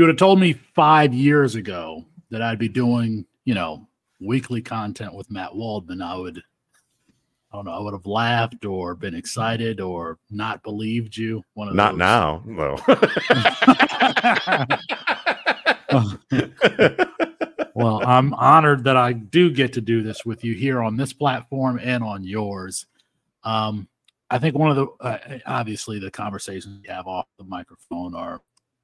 you would have told me five years ago that I'd be doing, you know, weekly content with Matt Waldman, I would, I don't know, I would have laughed or been excited or not believed you. One of not those. now, no. well, I'm honored that I do get to do this with you here on this platform and on yours. Um, I think one of the uh, obviously the conversations we have off the microphone are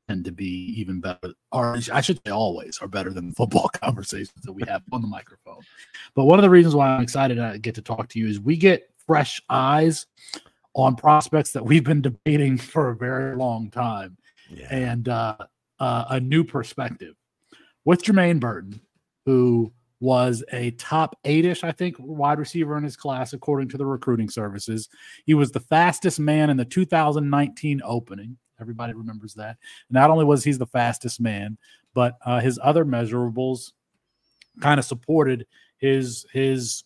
tend to be even better, or I should say always are better than football conversations that we have on the microphone. But one of the reasons why I'm excited to get to talk to you is we get fresh eyes on prospects that we've been debating for a very long time, yeah. and uh, uh, a new perspective with Jermaine Burton, who was a top eight-ish, I think, wide receiver in his class, according to the recruiting services. He was the fastest man in the 2019 opening. Everybody remembers that. Not only was he the fastest man, but uh, his other measurables kind of supported his his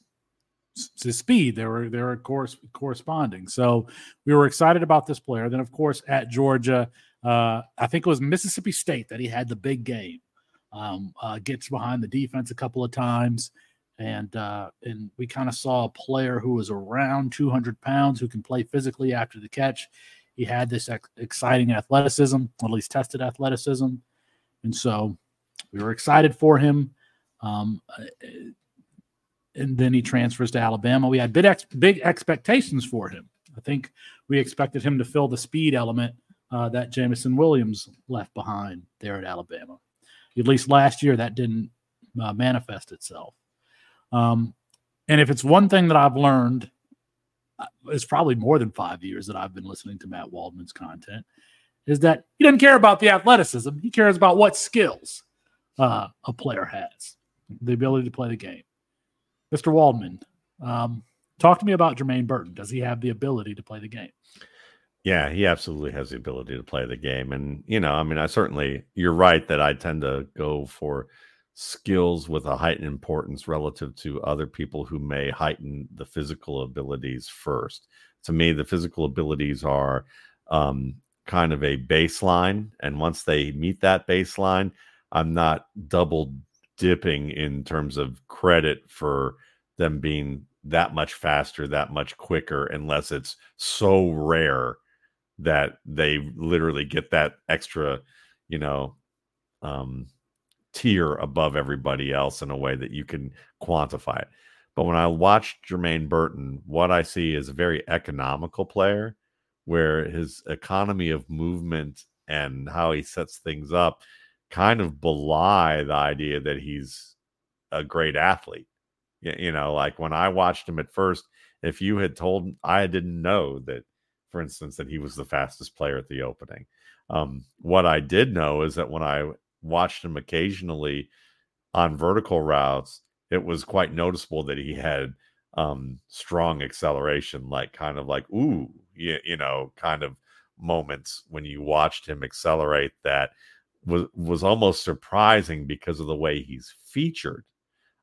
his speed. They were they were course corresponding. So we were excited about this player. Then, of course, at Georgia, uh, I think it was Mississippi State that he had the big game. Um, uh, gets behind the defense a couple of times, and uh, and we kind of saw a player who was around 200 pounds who can play physically after the catch. He had this ex- exciting athleticism, at least tested athleticism, and so we were excited for him. Um, and then he transfers to Alabama. We had big ex- big expectations for him. I think we expected him to fill the speed element uh, that Jameson Williams left behind there at Alabama. At least last year, that didn't uh, manifest itself. Um, and if it's one thing that I've learned it's probably more than five years that I've been listening to Matt Waldman's content, is that he doesn't care about the athleticism. He cares about what skills uh, a player has, the ability to play the game. Mr. Waldman, um, talk to me about Jermaine Burton. Does he have the ability to play the game? Yeah, he absolutely has the ability to play the game. And, you know, I mean, I certainly, you're right that I tend to go for skills with a heightened importance relative to other people who may heighten the physical abilities first. To me, the physical abilities are um, kind of a baseline. And once they meet that baseline, I'm not double dipping in terms of credit for them being that much faster, that much quicker, unless it's so rare that they literally get that extra, you know, um, tier above everybody else in a way that you can quantify it. But when I watch Jermaine Burton, what I see is a very economical player where his economy of movement and how he sets things up kind of belie the idea that he's a great athlete. You know, like when I watched him at first, if you had told I didn't know that, for instance, that he was the fastest player at the opening. Um, what I did know is that when I watched him occasionally on vertical routes, it was quite noticeable that he had um, strong acceleration, like kind of like, ooh, you, you know, kind of moments when you watched him accelerate that was was almost surprising because of the way he's featured.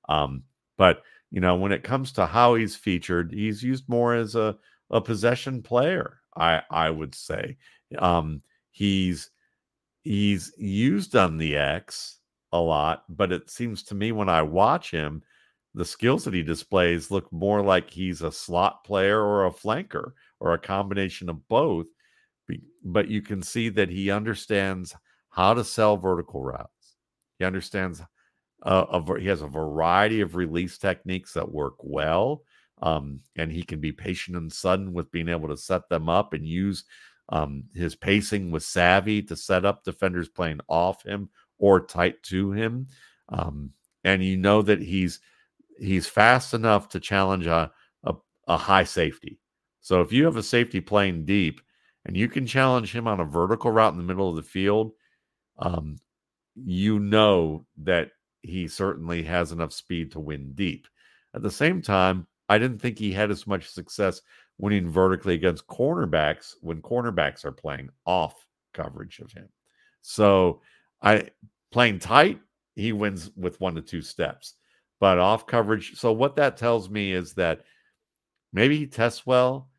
Um, but you know, when it comes to how he's featured, he's used more as a, a possession player, I I would say. Um, he's he's used on the X a lot, but it seems to me when I watch him, the skills that he displays look more like he's a slot player or a flanker or a combination of both. But you can see that he understands how to sell vertical routes. He understands uh, a, he has a variety of release techniques that work well. Um, and he can be patient and sudden with being able to set them up and use um, his pacing was savvy to set up defenders playing off him or tight to him. Um, and you know that he's he's fast enough to challenge a, a, a high safety. So if you have a safety playing deep and you can challenge him on a vertical route in the middle of the field, um, you know that he certainly has enough speed to win deep. At the same time, I didn't think he had as much success winning vertically against cornerbacks when cornerbacks are playing off coverage of him. So I playing tight, he wins with one to two steps. But off coverage, so what that tells me is that maybe he tests well,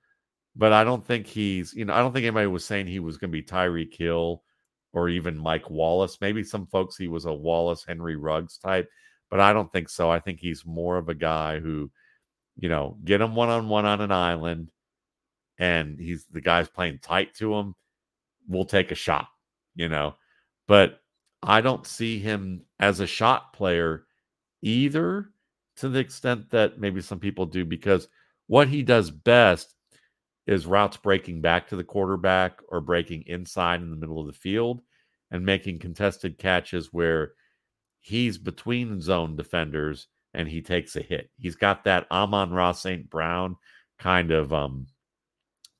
but I don't think he's, you know, I don't think anybody was saying he was going to be Tyreek Hill or even Mike Wallace. Maybe some folks he was a Wallace Henry Ruggs type, but I don't think so. I think he's more of a guy who, you know, get him one on one on an island, and he's the guy's playing tight to him. We'll take a shot, you know. But I don't see him as a shot player either to the extent that maybe some people do, because what he does best is routes breaking back to the quarterback or breaking inside in the middle of the field and making contested catches where he's between zone defenders and he takes a hit. He's got that Amon-Ra St. Brown kind of um,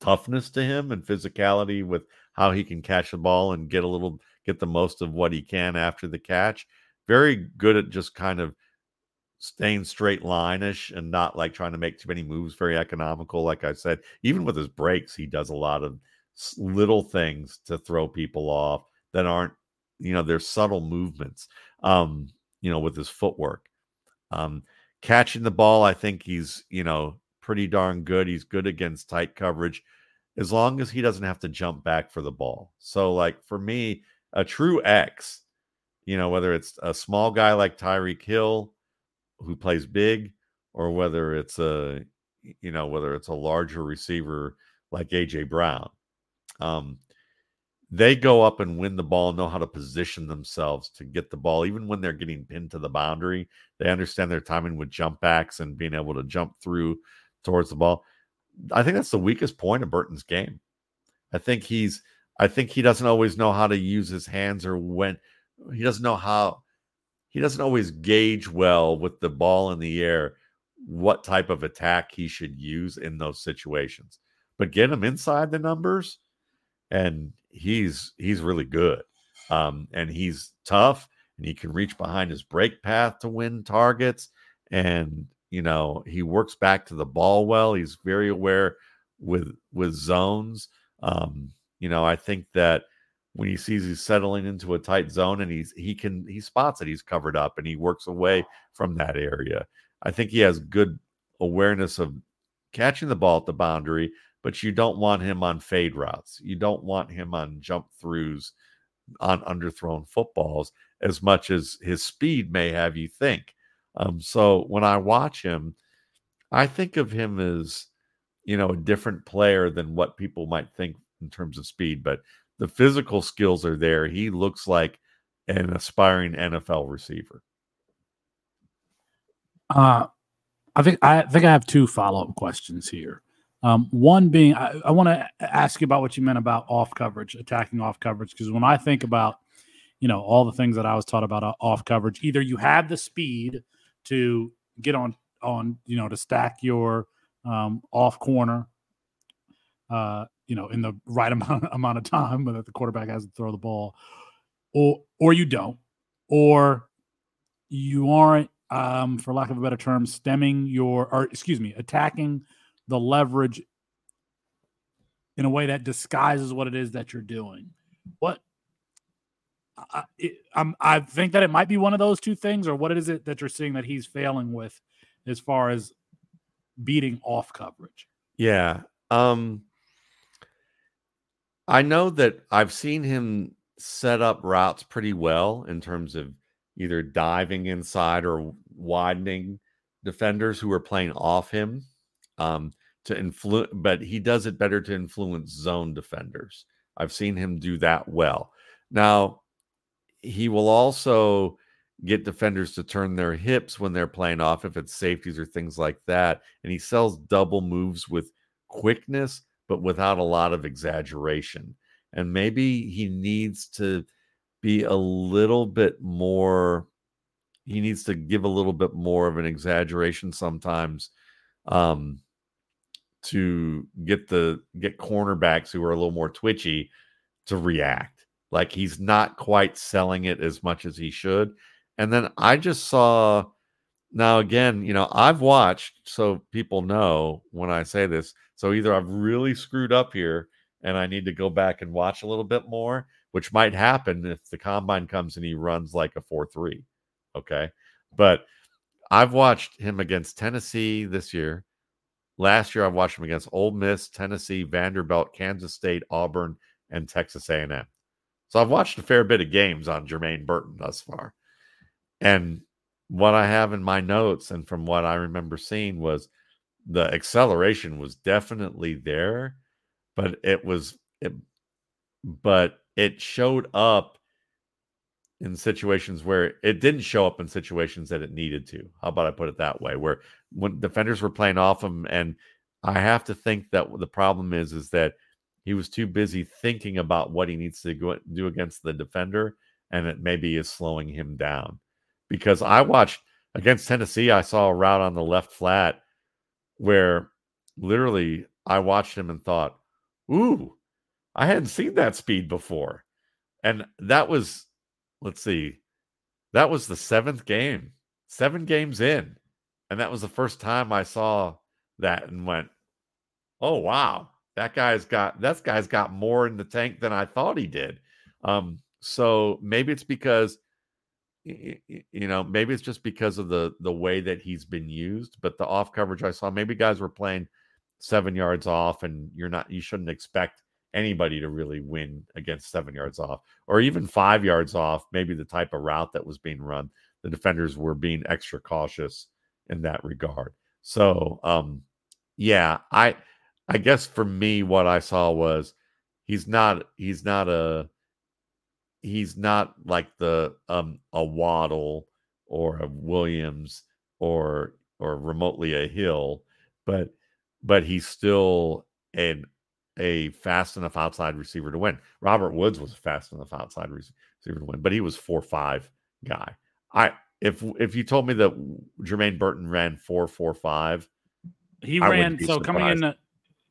toughness to him and physicality with how he can catch the ball and get a little get the most of what he can after the catch. Very good at just kind of staying straight line-ish and not like trying to make too many moves very economical like i said even with his breaks he does a lot of little things to throw people off that aren't you know they're subtle movements um you know with his footwork um catching the ball i think he's you know pretty darn good he's good against tight coverage as long as he doesn't have to jump back for the ball so like for me a true x you know whether it's a small guy like tyreek hill who plays big or whether it's a you know whether it's a larger receiver like AJ Brown. Um, they go up and win the ball, know how to position themselves to get the ball, even when they're getting pinned to the boundary. They understand their timing with jump backs and being able to jump through towards the ball. I think that's the weakest point of Burton's game. I think he's I think he doesn't always know how to use his hands or when he doesn't know how he doesn't always gauge well with the ball in the air what type of attack he should use in those situations. But get him inside the numbers, and he's he's really good. Um, and he's tough, and he can reach behind his break path to win targets. And you know he works back to the ball well. He's very aware with with zones. Um, you know, I think that when he sees he's settling into a tight zone and he's he can he spots that he's covered up and he works away from that area. I think he has good awareness of catching the ball at the boundary, but you don't want him on fade routes. You don't want him on jump throughs on underthrown footballs as much as his speed may have you think. Um, so when I watch him, I think of him as you know a different player than what people might think in terms of speed, but the physical skills are there. He looks like an aspiring NFL receiver. Uh, I think I think I have two follow up questions here. Um, one being, I, I want to ask you about what you meant about off coverage, attacking off coverage, because when I think about, you know, all the things that I was taught about uh, off coverage, either you have the speed to get on on, you know, to stack your um, off corner, uh, you know, in the right amount amount of time, that the quarterback has to throw the ball, or or you don't, or you aren't, um, for lack of a better term, stemming your or excuse me, attacking the leverage in a way that disguises what it is that you're doing. What I, it, I think that it might be one of those two things, or what is it that you're seeing that he's failing with as far as beating off coverage? Yeah. Um, I know that I've seen him set up routes pretty well in terms of either diving inside or widening defenders who are playing off him um, to influence, but he does it better to influence zone defenders. I've seen him do that well. Now, he will also get defenders to turn their hips when they're playing off if it's safeties or things like that. And he sells double moves with quickness but without a lot of exaggeration. And maybe he needs to be a little bit more, he needs to give a little bit more of an exaggeration sometimes um, to get the get cornerbacks who are a little more twitchy to react. Like he's not quite selling it as much as he should. And then I just saw now again, you know, I've watched so people know when I say this so either I've really screwed up here and I need to go back and watch a little bit more, which might happen if the combine comes and he runs like a 4 3. Okay. But I've watched him against Tennessee this year. Last year, I've watched him against Ole Miss, Tennessee, Vanderbilt, Kansas State, Auburn, and Texas A&M. So I've watched a fair bit of games on Jermaine Burton thus far. And what I have in my notes and from what I remember seeing was the acceleration was definitely there, but it was it, but it showed up in situations where it didn't show up in situations that it needed to. How about I put it that way? Where when defenders were playing off him, and I have to think that the problem is is that he was too busy thinking about what he needs to go, do against the defender, and it maybe is slowing him down. Because I watched against Tennessee, I saw a route on the left flat where literally I watched him and thought, "Ooh, I hadn't seen that speed before," and that was let's see, that was the seventh game, seven games in. And that was the first time I saw that and went, oh, wow, that guy's got, that guy's got more in the tank than I thought he did. Um, so maybe it's because, you know, maybe it's just because of the the way that he's been used. But the off coverage I saw, maybe guys were playing seven yards off, and you're not, you shouldn't expect anybody to really win against seven yards off or even five yards off, maybe the type of route that was being run. The defenders were being extra cautious in that regard. So, um, yeah, I, I guess for me, what I saw was he's not, he's not a, he's not like the, um, a Waddle or a Williams or, or remotely a Hill, but, but he's still an a fast enough outside receiver to win. Robert Woods was a fast enough outside receiver to win, but he was four five guy. I if if you told me that Jermaine Burton ran four four five, he I ran so coming in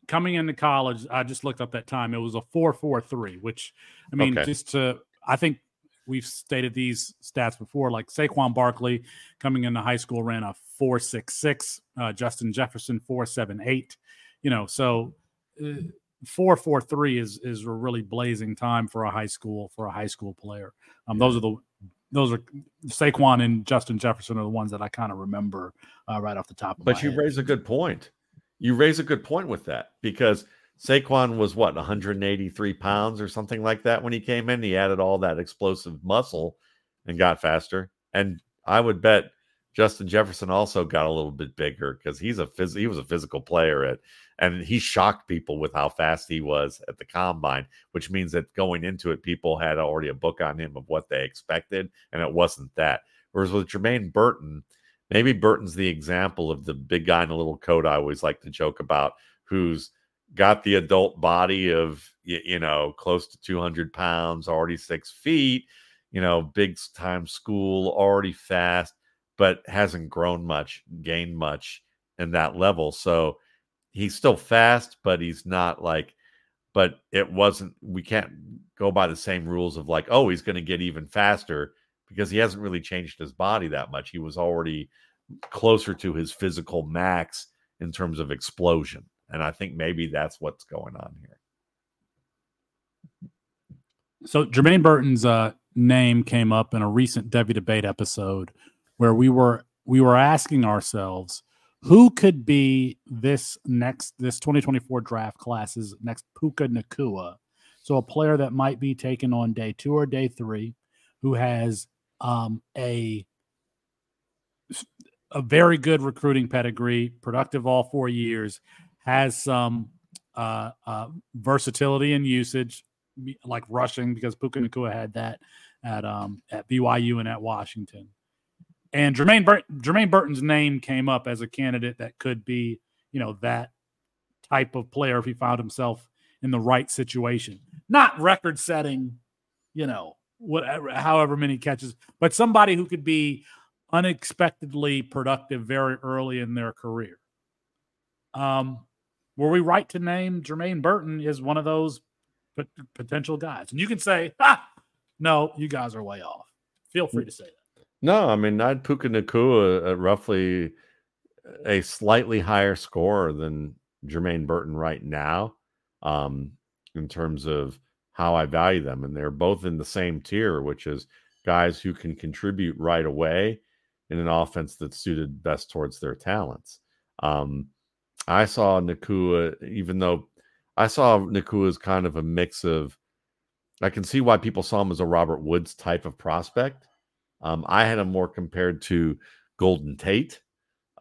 coming into college. I just looked up that time. It was a four four three, which I mean, okay. just to I think we've stated these stats before. Like Saquon Barkley coming into high school ran a four six six. Uh, Justin Jefferson four seven eight. You know, so. Uh, four four three is is a really blazing time for a high school for a high school player. Um, those are the those are Saquon and Justin Jefferson are the ones that I kind of remember uh, right off the top. but you head. raise a good point. You raise a good point with that because Saquon was what 183 pounds or something like that when he came in. He added all that explosive muscle and got faster. And I would bet Justin Jefferson also got a little bit bigger because he's a phys- he was a physical player at and he shocked people with how fast he was at the combine, which means that going into it, people had already a book on him of what they expected, and it wasn't that. Whereas with Jermaine Burton, maybe Burton's the example of the big guy in a little coat I always like to joke about, who's got the adult body of you know close to 200 pounds, already six feet, you know, big time school, already fast, but hasn't grown much, gained much in that level. So he's still fast, but he's not like, but it wasn't, we can't go by the same rules of like, oh, he's going to get even faster because he hasn't really changed his body that much. He was already closer to his physical max in terms of explosion. And I think maybe that's what's going on here. So Jermaine Burton's uh, name came up in a recent Devy debate episode where we were we were asking ourselves who could be this next this 2024 draft class's next Puka Nacua. So a player that might be taken on day two or day three, who has um, a a very good recruiting pedigree, productive all four years, has some uh, uh, versatility and usage, like rushing because Puka Nacua had that at um, at BYU and at Washington. And Jermaine Bur- Jermaine Burton's name came up as a candidate that could be, you know, that type of player if he found himself in the right situation. Not record setting, you know, whatever however many catches, but somebody who could be unexpectedly productive very early in their career. Um, were we right to name Jermaine Burton as one of those potential guys? And you can say, ah, no, you guys are way off. Feel free to say that. No, I mean I'd Puka Nacua at roughly a slightly higher score than Jermaine Burton right now, um, in terms of how I value them, and they're both in the same tier, which is guys who can contribute right away in an offense that's suited best towards their talents. Um, I saw Nacua, even though I saw Nacua as kind of a mix of I can see why people saw him as a Robert Woods type of prospect. Um, I had him more compared to Golden Tate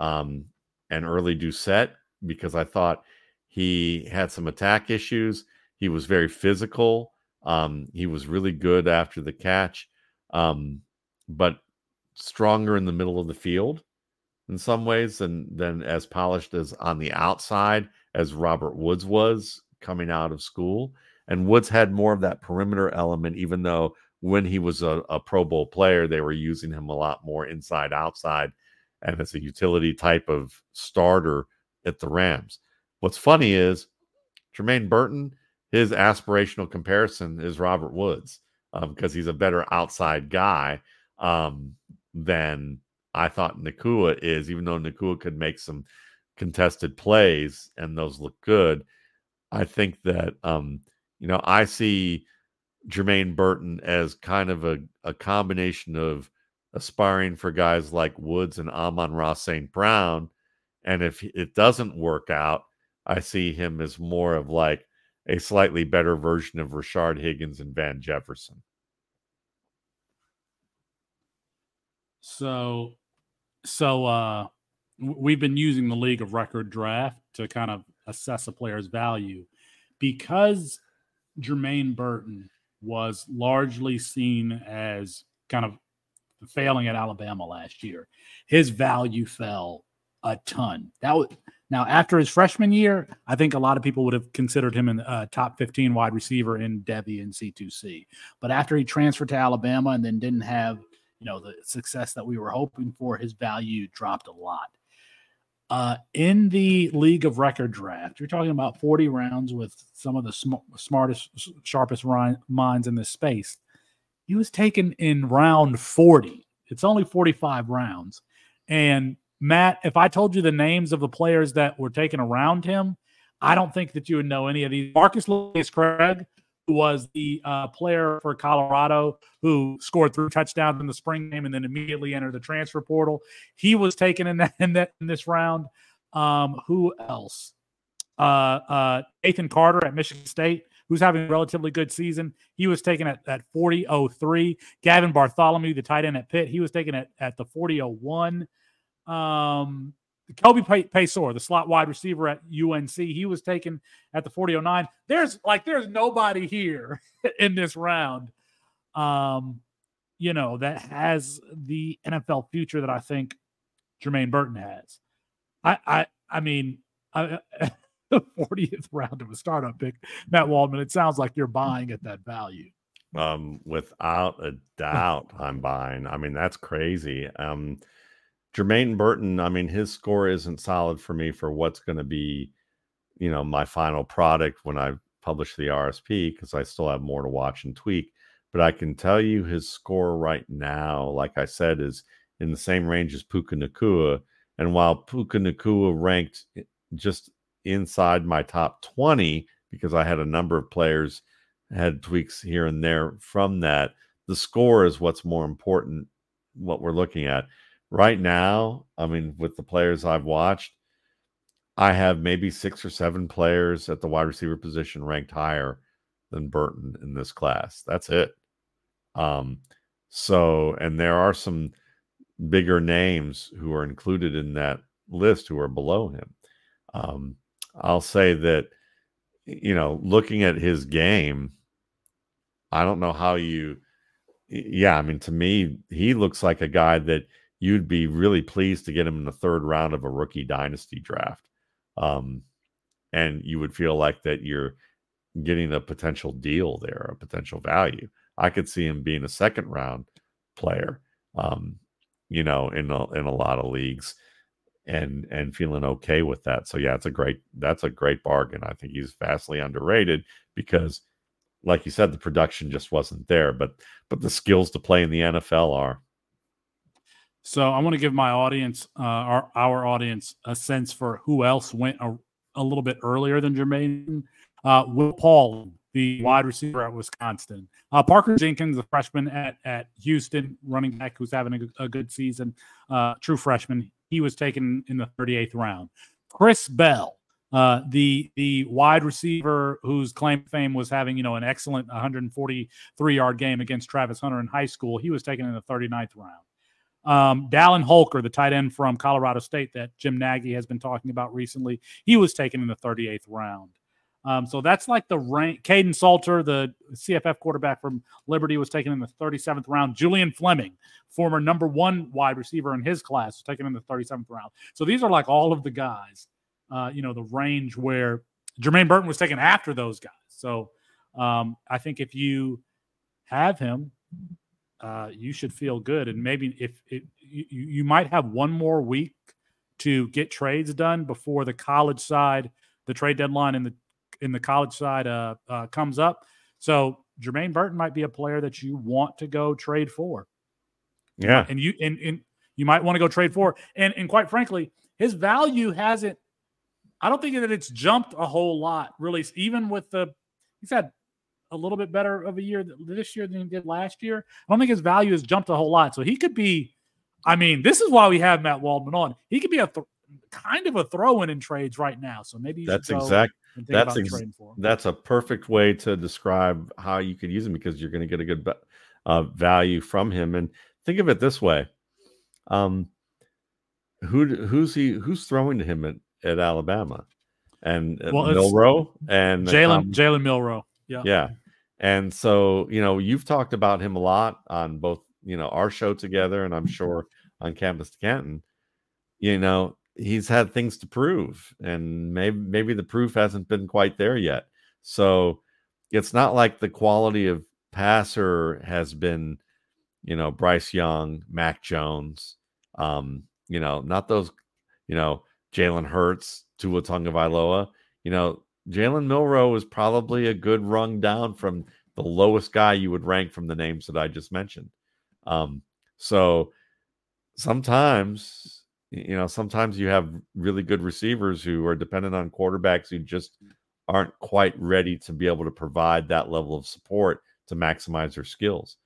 um, and early Doucette because I thought he had some attack issues. He was very physical. Um, he was really good after the catch, um, but stronger in the middle of the field in some ways than than as polished as on the outside as Robert Woods was coming out of school. And Woods had more of that perimeter element, even though when he was a, a Pro Bowl player, they were using him a lot more inside outside and as a utility type of starter at the Rams. What's funny is Jermaine Burton, his aspirational comparison is Robert Woods because um, he's a better outside guy um, than I thought Nacua is, even though Nacua could make some contested plays and those look good. I think that, um, you know, I see Jermaine Burton as kind of a, a combination of aspiring for guys like Woods and Amon-Ra St. Brown. And if it doesn't work out, I see him as more of like a slightly better version of Rashard Higgins and Van Jefferson. So, so uh, we've been using the league of record draft to kind of assess a player's value because Jermaine Burton was largely seen as kind of failing at Alabama last year. His value fell a ton. That was now after his freshman year, I think a lot of people would have considered him a uh, top 15 wide receiver in Devy and C2C. But after he transferred to Alabama and then didn't have, you know, the success that we were hoping for, his value dropped a lot. Uh, in the league of record draft, you're talking about 40 rounds with some of the sm- smartest, sharpest minds in this space. He was taken in round 40. It's only 45 rounds. And Matt, if I told you the names of the players that were taken around him, I don't think that you would know any of these. Marcus Louis-Craig, who was the uh, player for Colorado who scored three touchdowns in the spring game and then immediately entered the transfer portal. He was taken in that in, that, in this round. Um, who else? Uh, uh, Nathan Carter at Michigan State, who's having a relatively good season. He was taken at, at 40.03. Gavin Bartholomew, the tight end at Pitt, he was taken at, at the 40.01. Um, Kobe Paysour, the slot wide receiver at UNC, he was taken at the 4009. There's like there's nobody here in this round, um, you know, that has the NFL future that I think Jermaine Burton has. I I I mean, the 40th round of a startup pick, Matt Waldman. It sounds like you're buying at that value. Um, without a doubt, I'm buying. I mean, that's crazy. Um, Jermaine Burton, I mean, his score isn't solid for me for what's going to be, you know, my final product when I publish the RSP because I still have more to watch and tweak. But I can tell you his score right now, like I said, is in the same range as Puka Nacua. And while Puka Nacua ranked eh, just inside my top 20, because I had a number of players had tweaks here and there from that, the score is what's more important, what we're looking at right now, I mean, with the players I've watched, I have maybe six or seven players at the wide receiver position ranked higher than Burton in this class. That's it. Um, so, and there are some bigger names who are included in that list who are below him. Um, I'll say that, you know, looking at his game, I don't know how you, yeah, I mean, to me, he looks like a guy that you'd be really pleased to get him in the third round of a rookie dynasty draft. Um, and you would feel like that you're getting a potential deal there, a potential value. I could see him being a second round player, um, you know, in a, in a lot of leagues and and feeling okay with that. So yeah, it's a great that's a great bargain. I think he's vastly underrated because like you said the production just wasn't there, but but the skills to play in the NFL are. So I want to give my audience, uh, our our audience, a sense for who else went a, a little bit earlier than Jermaine. Uh, Will Paul, the wide receiver at Wisconsin. Uh, Parker Jenkins, the freshman at at Houston, running back who's having a, a good season, uh, true freshman. He was taken in the 38th round. Chris Bell, Uh, the the wide receiver whose claim fame was having you know an excellent 143 yard game against Travis Hunter in high school, he was taken in the 39th round. Um, Dallin Holker, the tight end from Colorado State that Jim Nagy has been talking about recently, he was taken in the 38th round. Um, so that's like the rank. Kaidon Salter, the CFF quarterback from Liberty, was taken in the 37th round. Julian Fleming, former number one wide receiver in his class, was taken in the 37th round. So these are like all of the guys, uh, you know, the range where Jermaine Burton was taken after those guys. So um, I think if you have him, uh, you should feel good. And maybe if it, you, you might have one more week to get trades done before the college side, the trade deadline in the in the college side uh, uh, comes up. So Jermaine Burton might be a player that you want to go trade for. Yeah, and you and, and you might want to go trade for. And and quite frankly, his value hasn't. I don't think that it's jumped a whole lot, really. Even with the, he's had a little bit better of a year this year than he did last year. I don't think his value has jumped a whole lot. So he could be. I mean, this is why we have Matt Waldman on. He could be a th- kind of a throw-in in trades right now. So maybe that's exact. That's ex- that's a perfect way to describe how you could use him because you're going to get a good uh, value from him. And think of it this way: um, who who's he who's throwing to him at, at Alabama? And uh, well, Milroe and Jalen Jalen Milroe. Yeah. Yeah. And so, you know, you've talked about him a lot on both, you know, our show together and I'm sure on Campus to Canton. You know, he's had things to prove and maybe maybe the proof hasn't been quite there yet. So, it's not like the quality of passer has been, you know, Bryce Young, Mac Jones, um, you know, not those, you know, Jalen Hurts, Tua Tagovailoa. You know, Jalen Milroe is probably a good rung down from the lowest guy you would rank from the names that I just mentioned. Um, so sometimes, you know, sometimes you have really good receivers who are dependent on quarterbacks who just aren't quite ready to be able to provide that level of support to maximize their skills.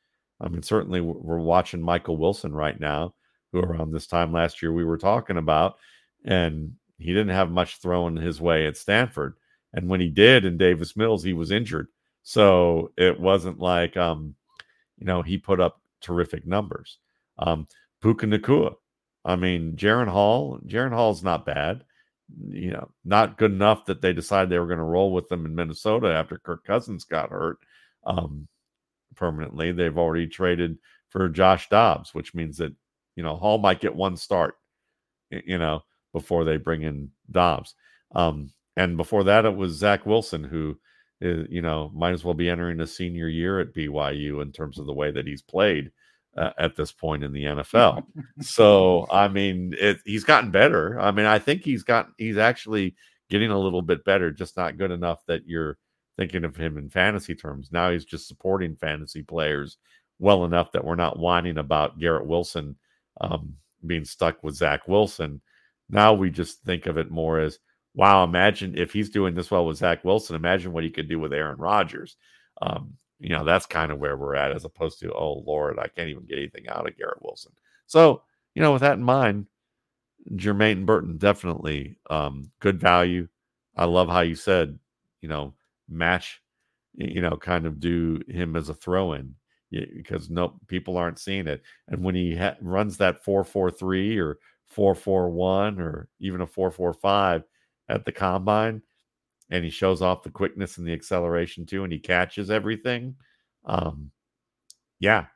I mean, certainly we're watching Michael Wilson right now, who around this time last year we were talking about, and he didn't have much thrown his way at Stanford. And when he did in Davis Mills, he was injured. So it wasn't like, um, you know, he put up terrific numbers. Um, Puka Nacua. I mean, Jaren Hall, Jaren Hall's not bad. You know, not good enough that they decided they were going to roll with them in Minnesota after Kirk Cousins got hurt um, permanently. They've already traded for Josh Dobbs, which means that, you know, Hall might get one start, you know, before they bring in Dobbs. Um, and before that, it was Zach Wilson, who, is, you know, might as well be entering a senior year at BYU in terms of the way that he's played uh, at this point in the NFL. so, I mean, it, he's gotten better. I mean, I think he's gotten, he's actually getting a little bit better, just not good enough that you're thinking of him in fantasy terms. Now he's just supporting fantasy players well enough that we're not whining about Garrett Wilson um, being stuck with Zach Wilson. Now we just think of it more as, wow, imagine if he's doing this well with Zach Wilson, imagine what he could do with Aaron Rodgers. Um, you know, that's kind of where we're at as opposed to, oh, Lord, I can't even get anything out of Garrett Wilson. So, you know, with that in mind, Jermaine Burton definitely um, good value. I love how you said, you know, match, you know, kind of do him as a throw in because no people aren't seeing it. And when he ha- runs that 443 or 441 or even a 445, at the combine and he shows off the quickness and the acceleration too and he catches everything um yeah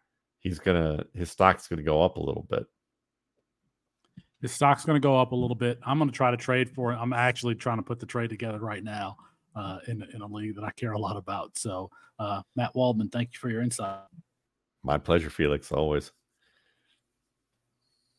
he's gonna his stock's gonna go up a little bit. His stock's gonna go up a little bit. I'm gonna try to trade for it. I'm actually trying to put the trade together right now uh, in, in a league that i care a lot about. So uh, matt waldman thank you for your insight. My pleasure felix always